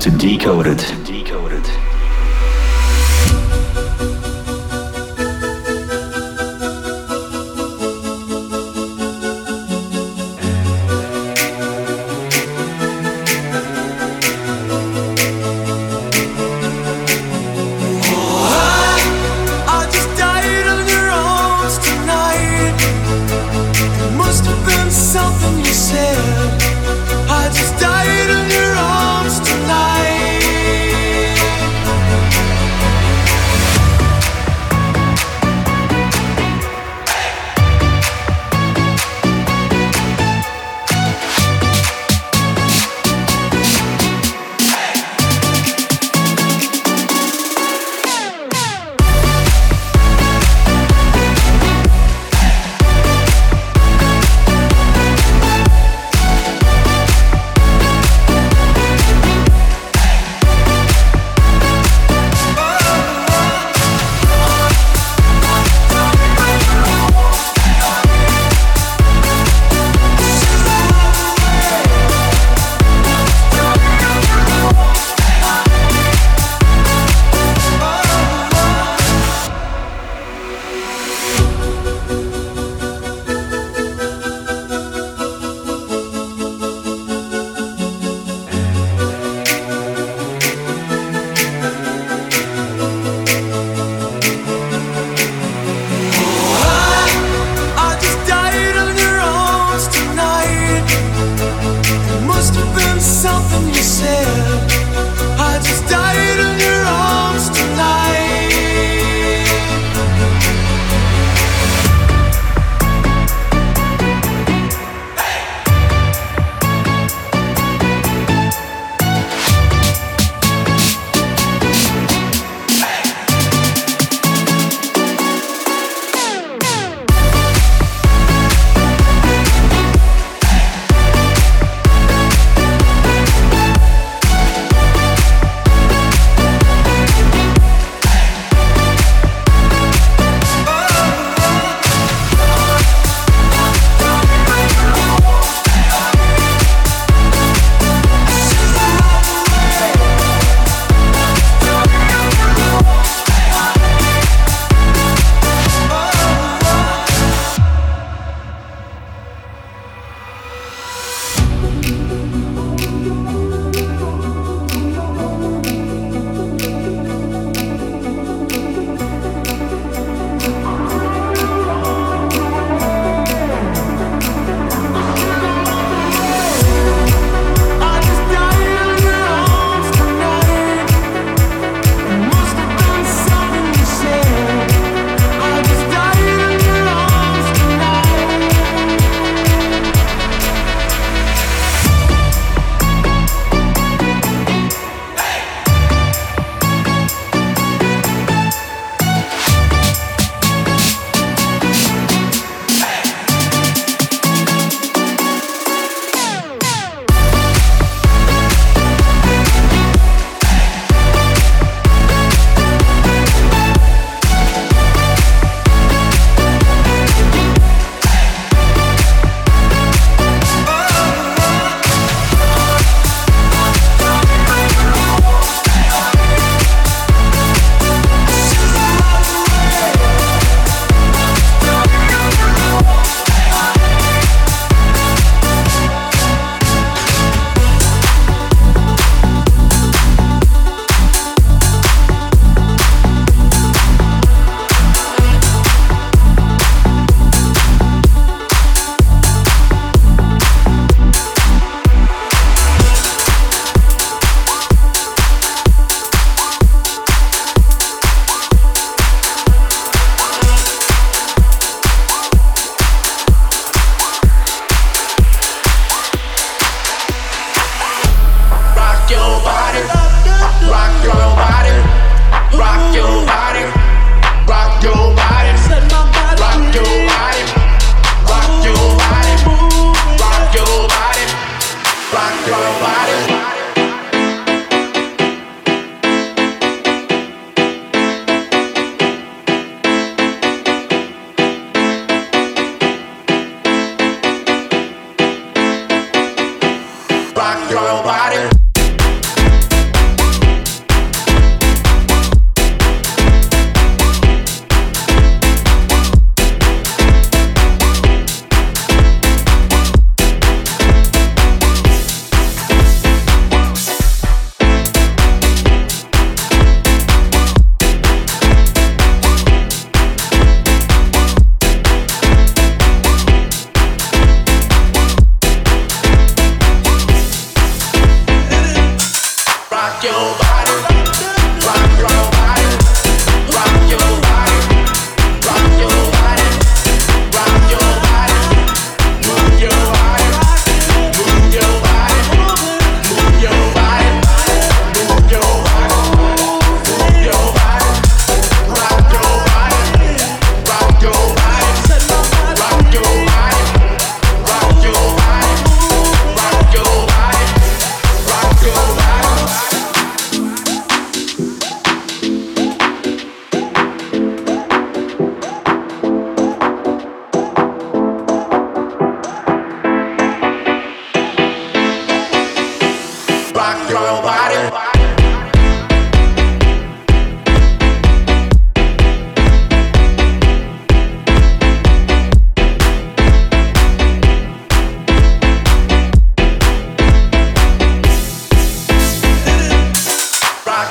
To decode Decoded.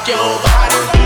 your body.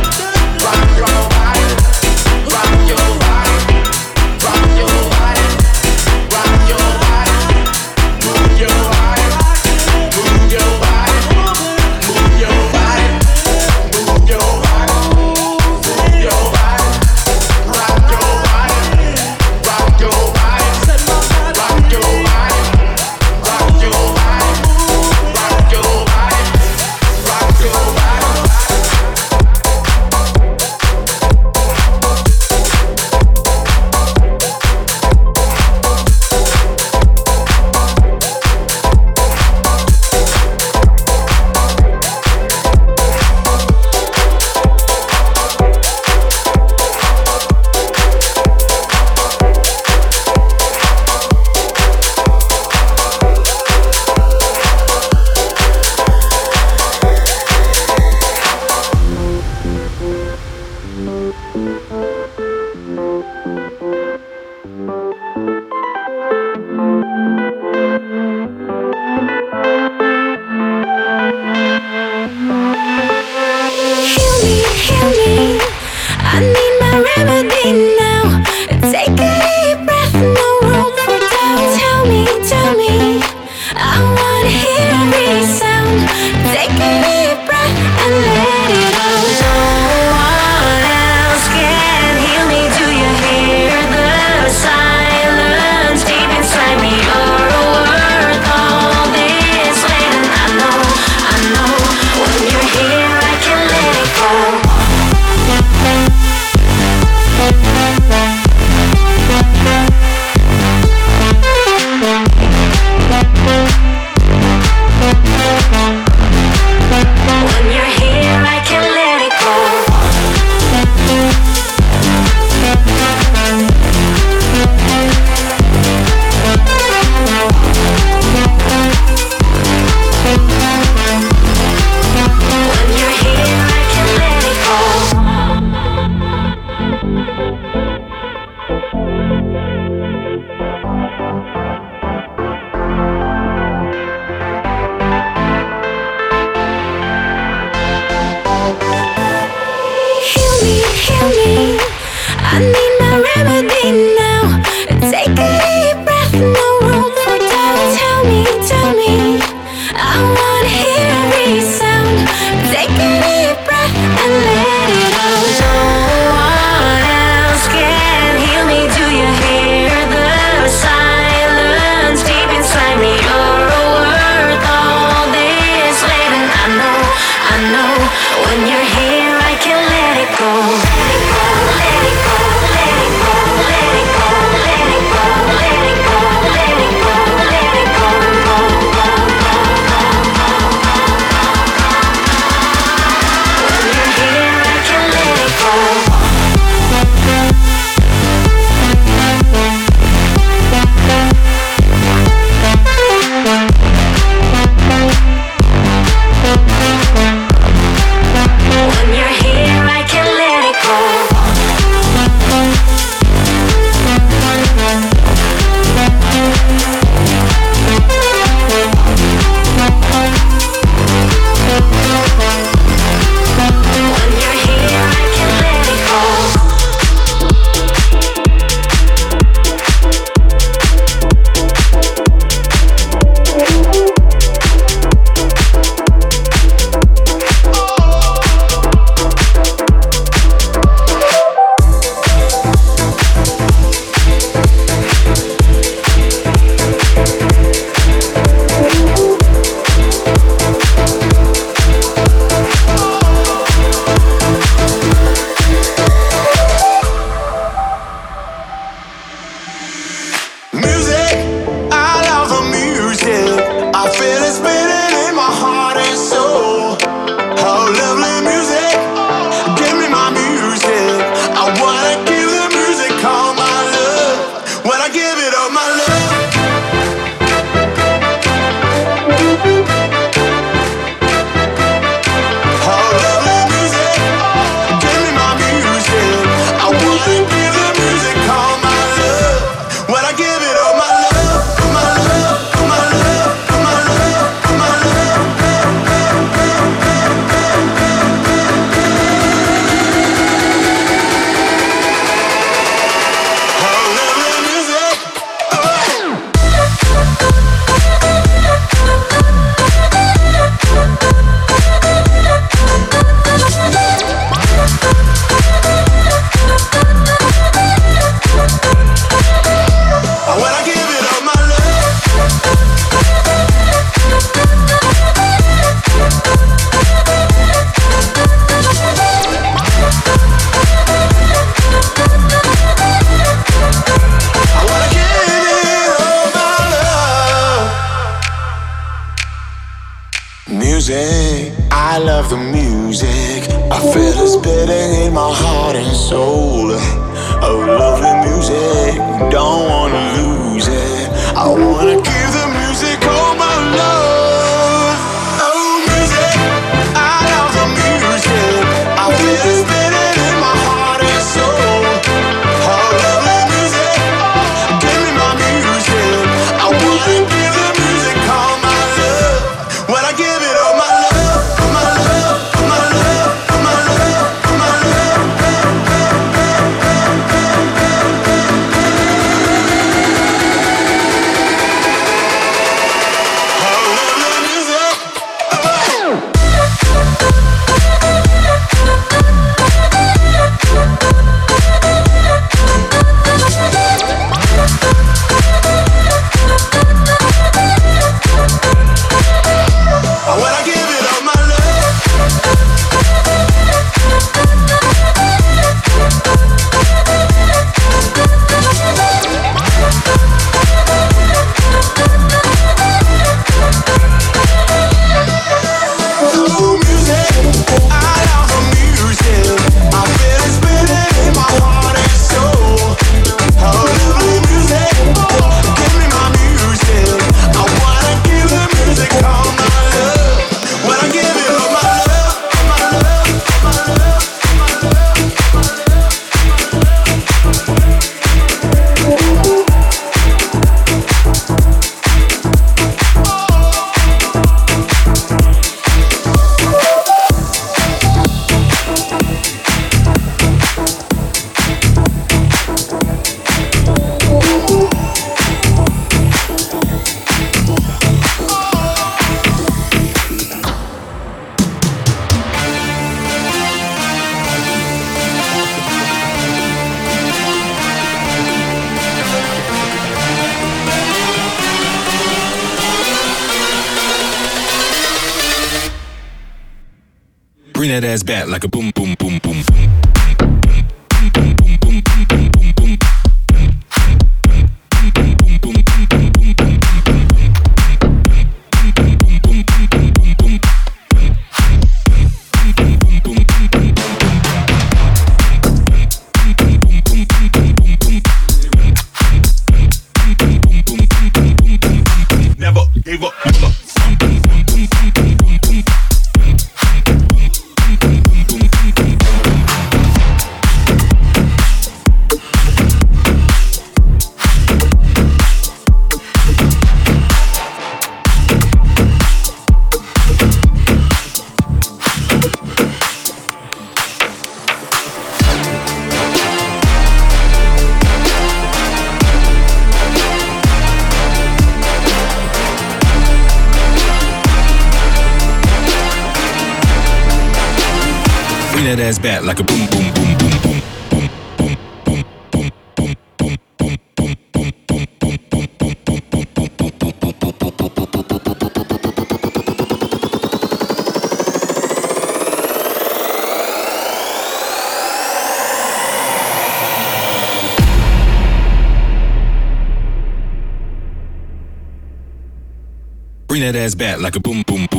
That ass like a boom, boom.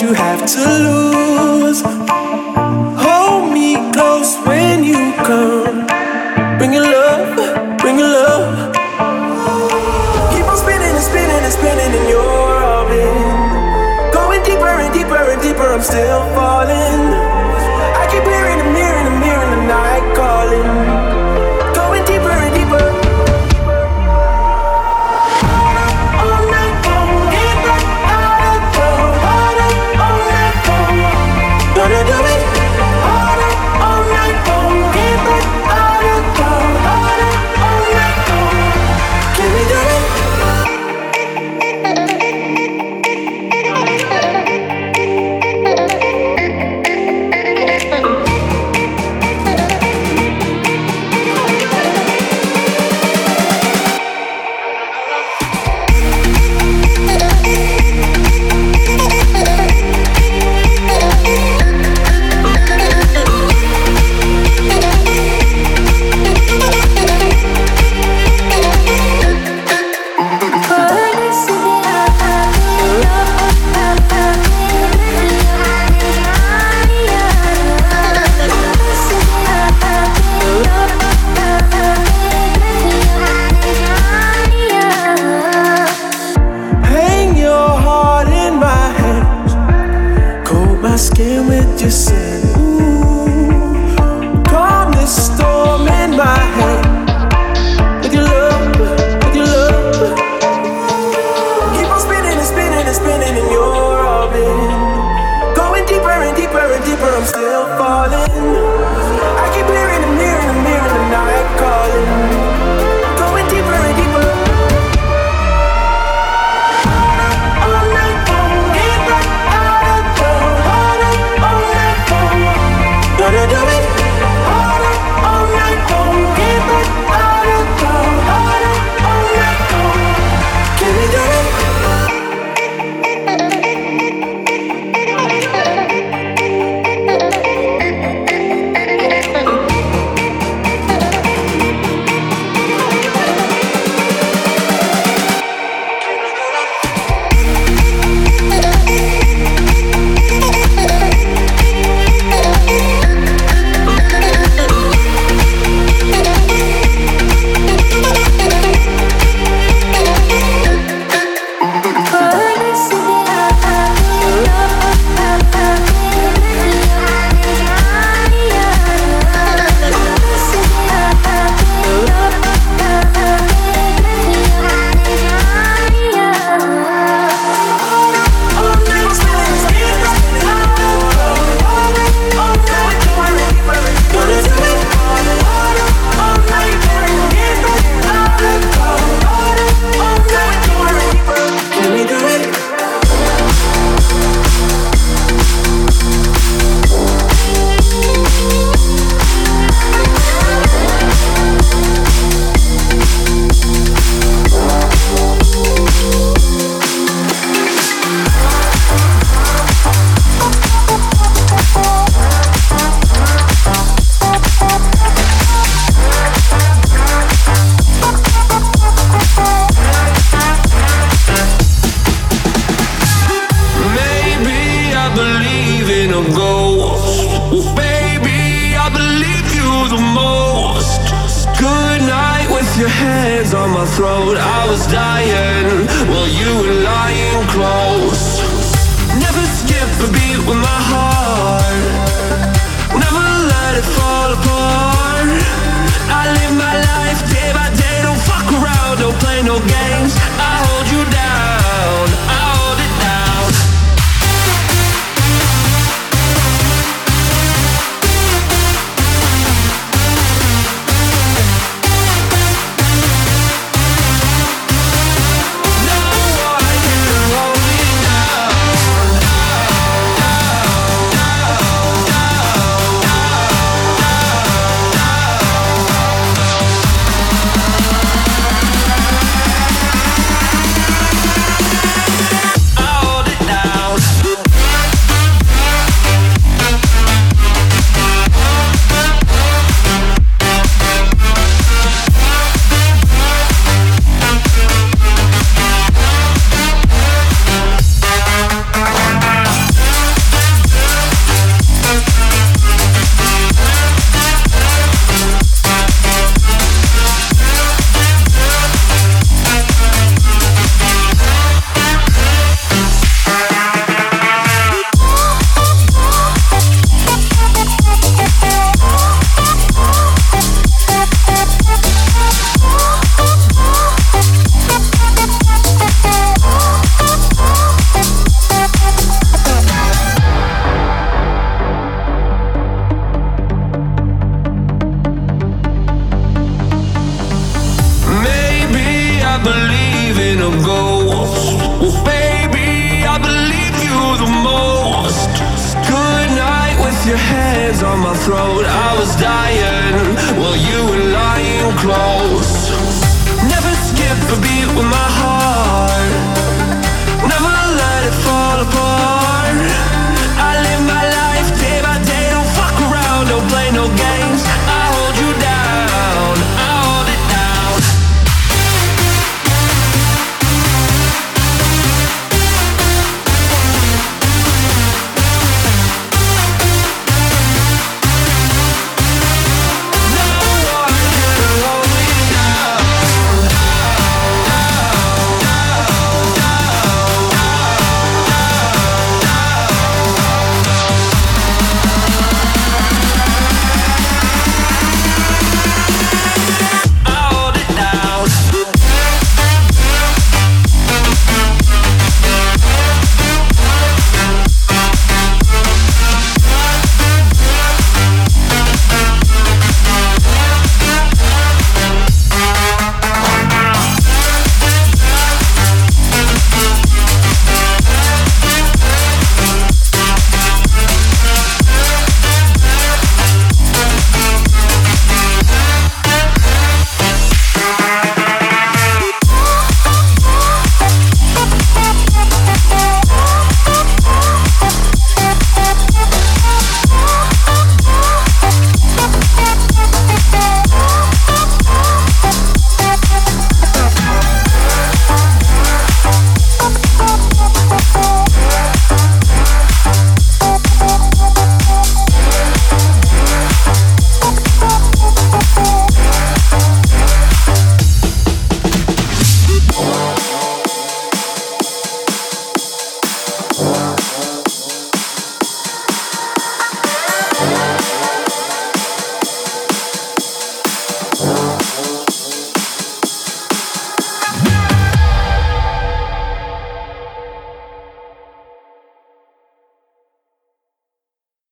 You have to lose. Hold me close when you come. Bring your love, bring your love. Keep on spinning and spinning and spinning in your orbit. Going deeper and deeper and deeper, I'm still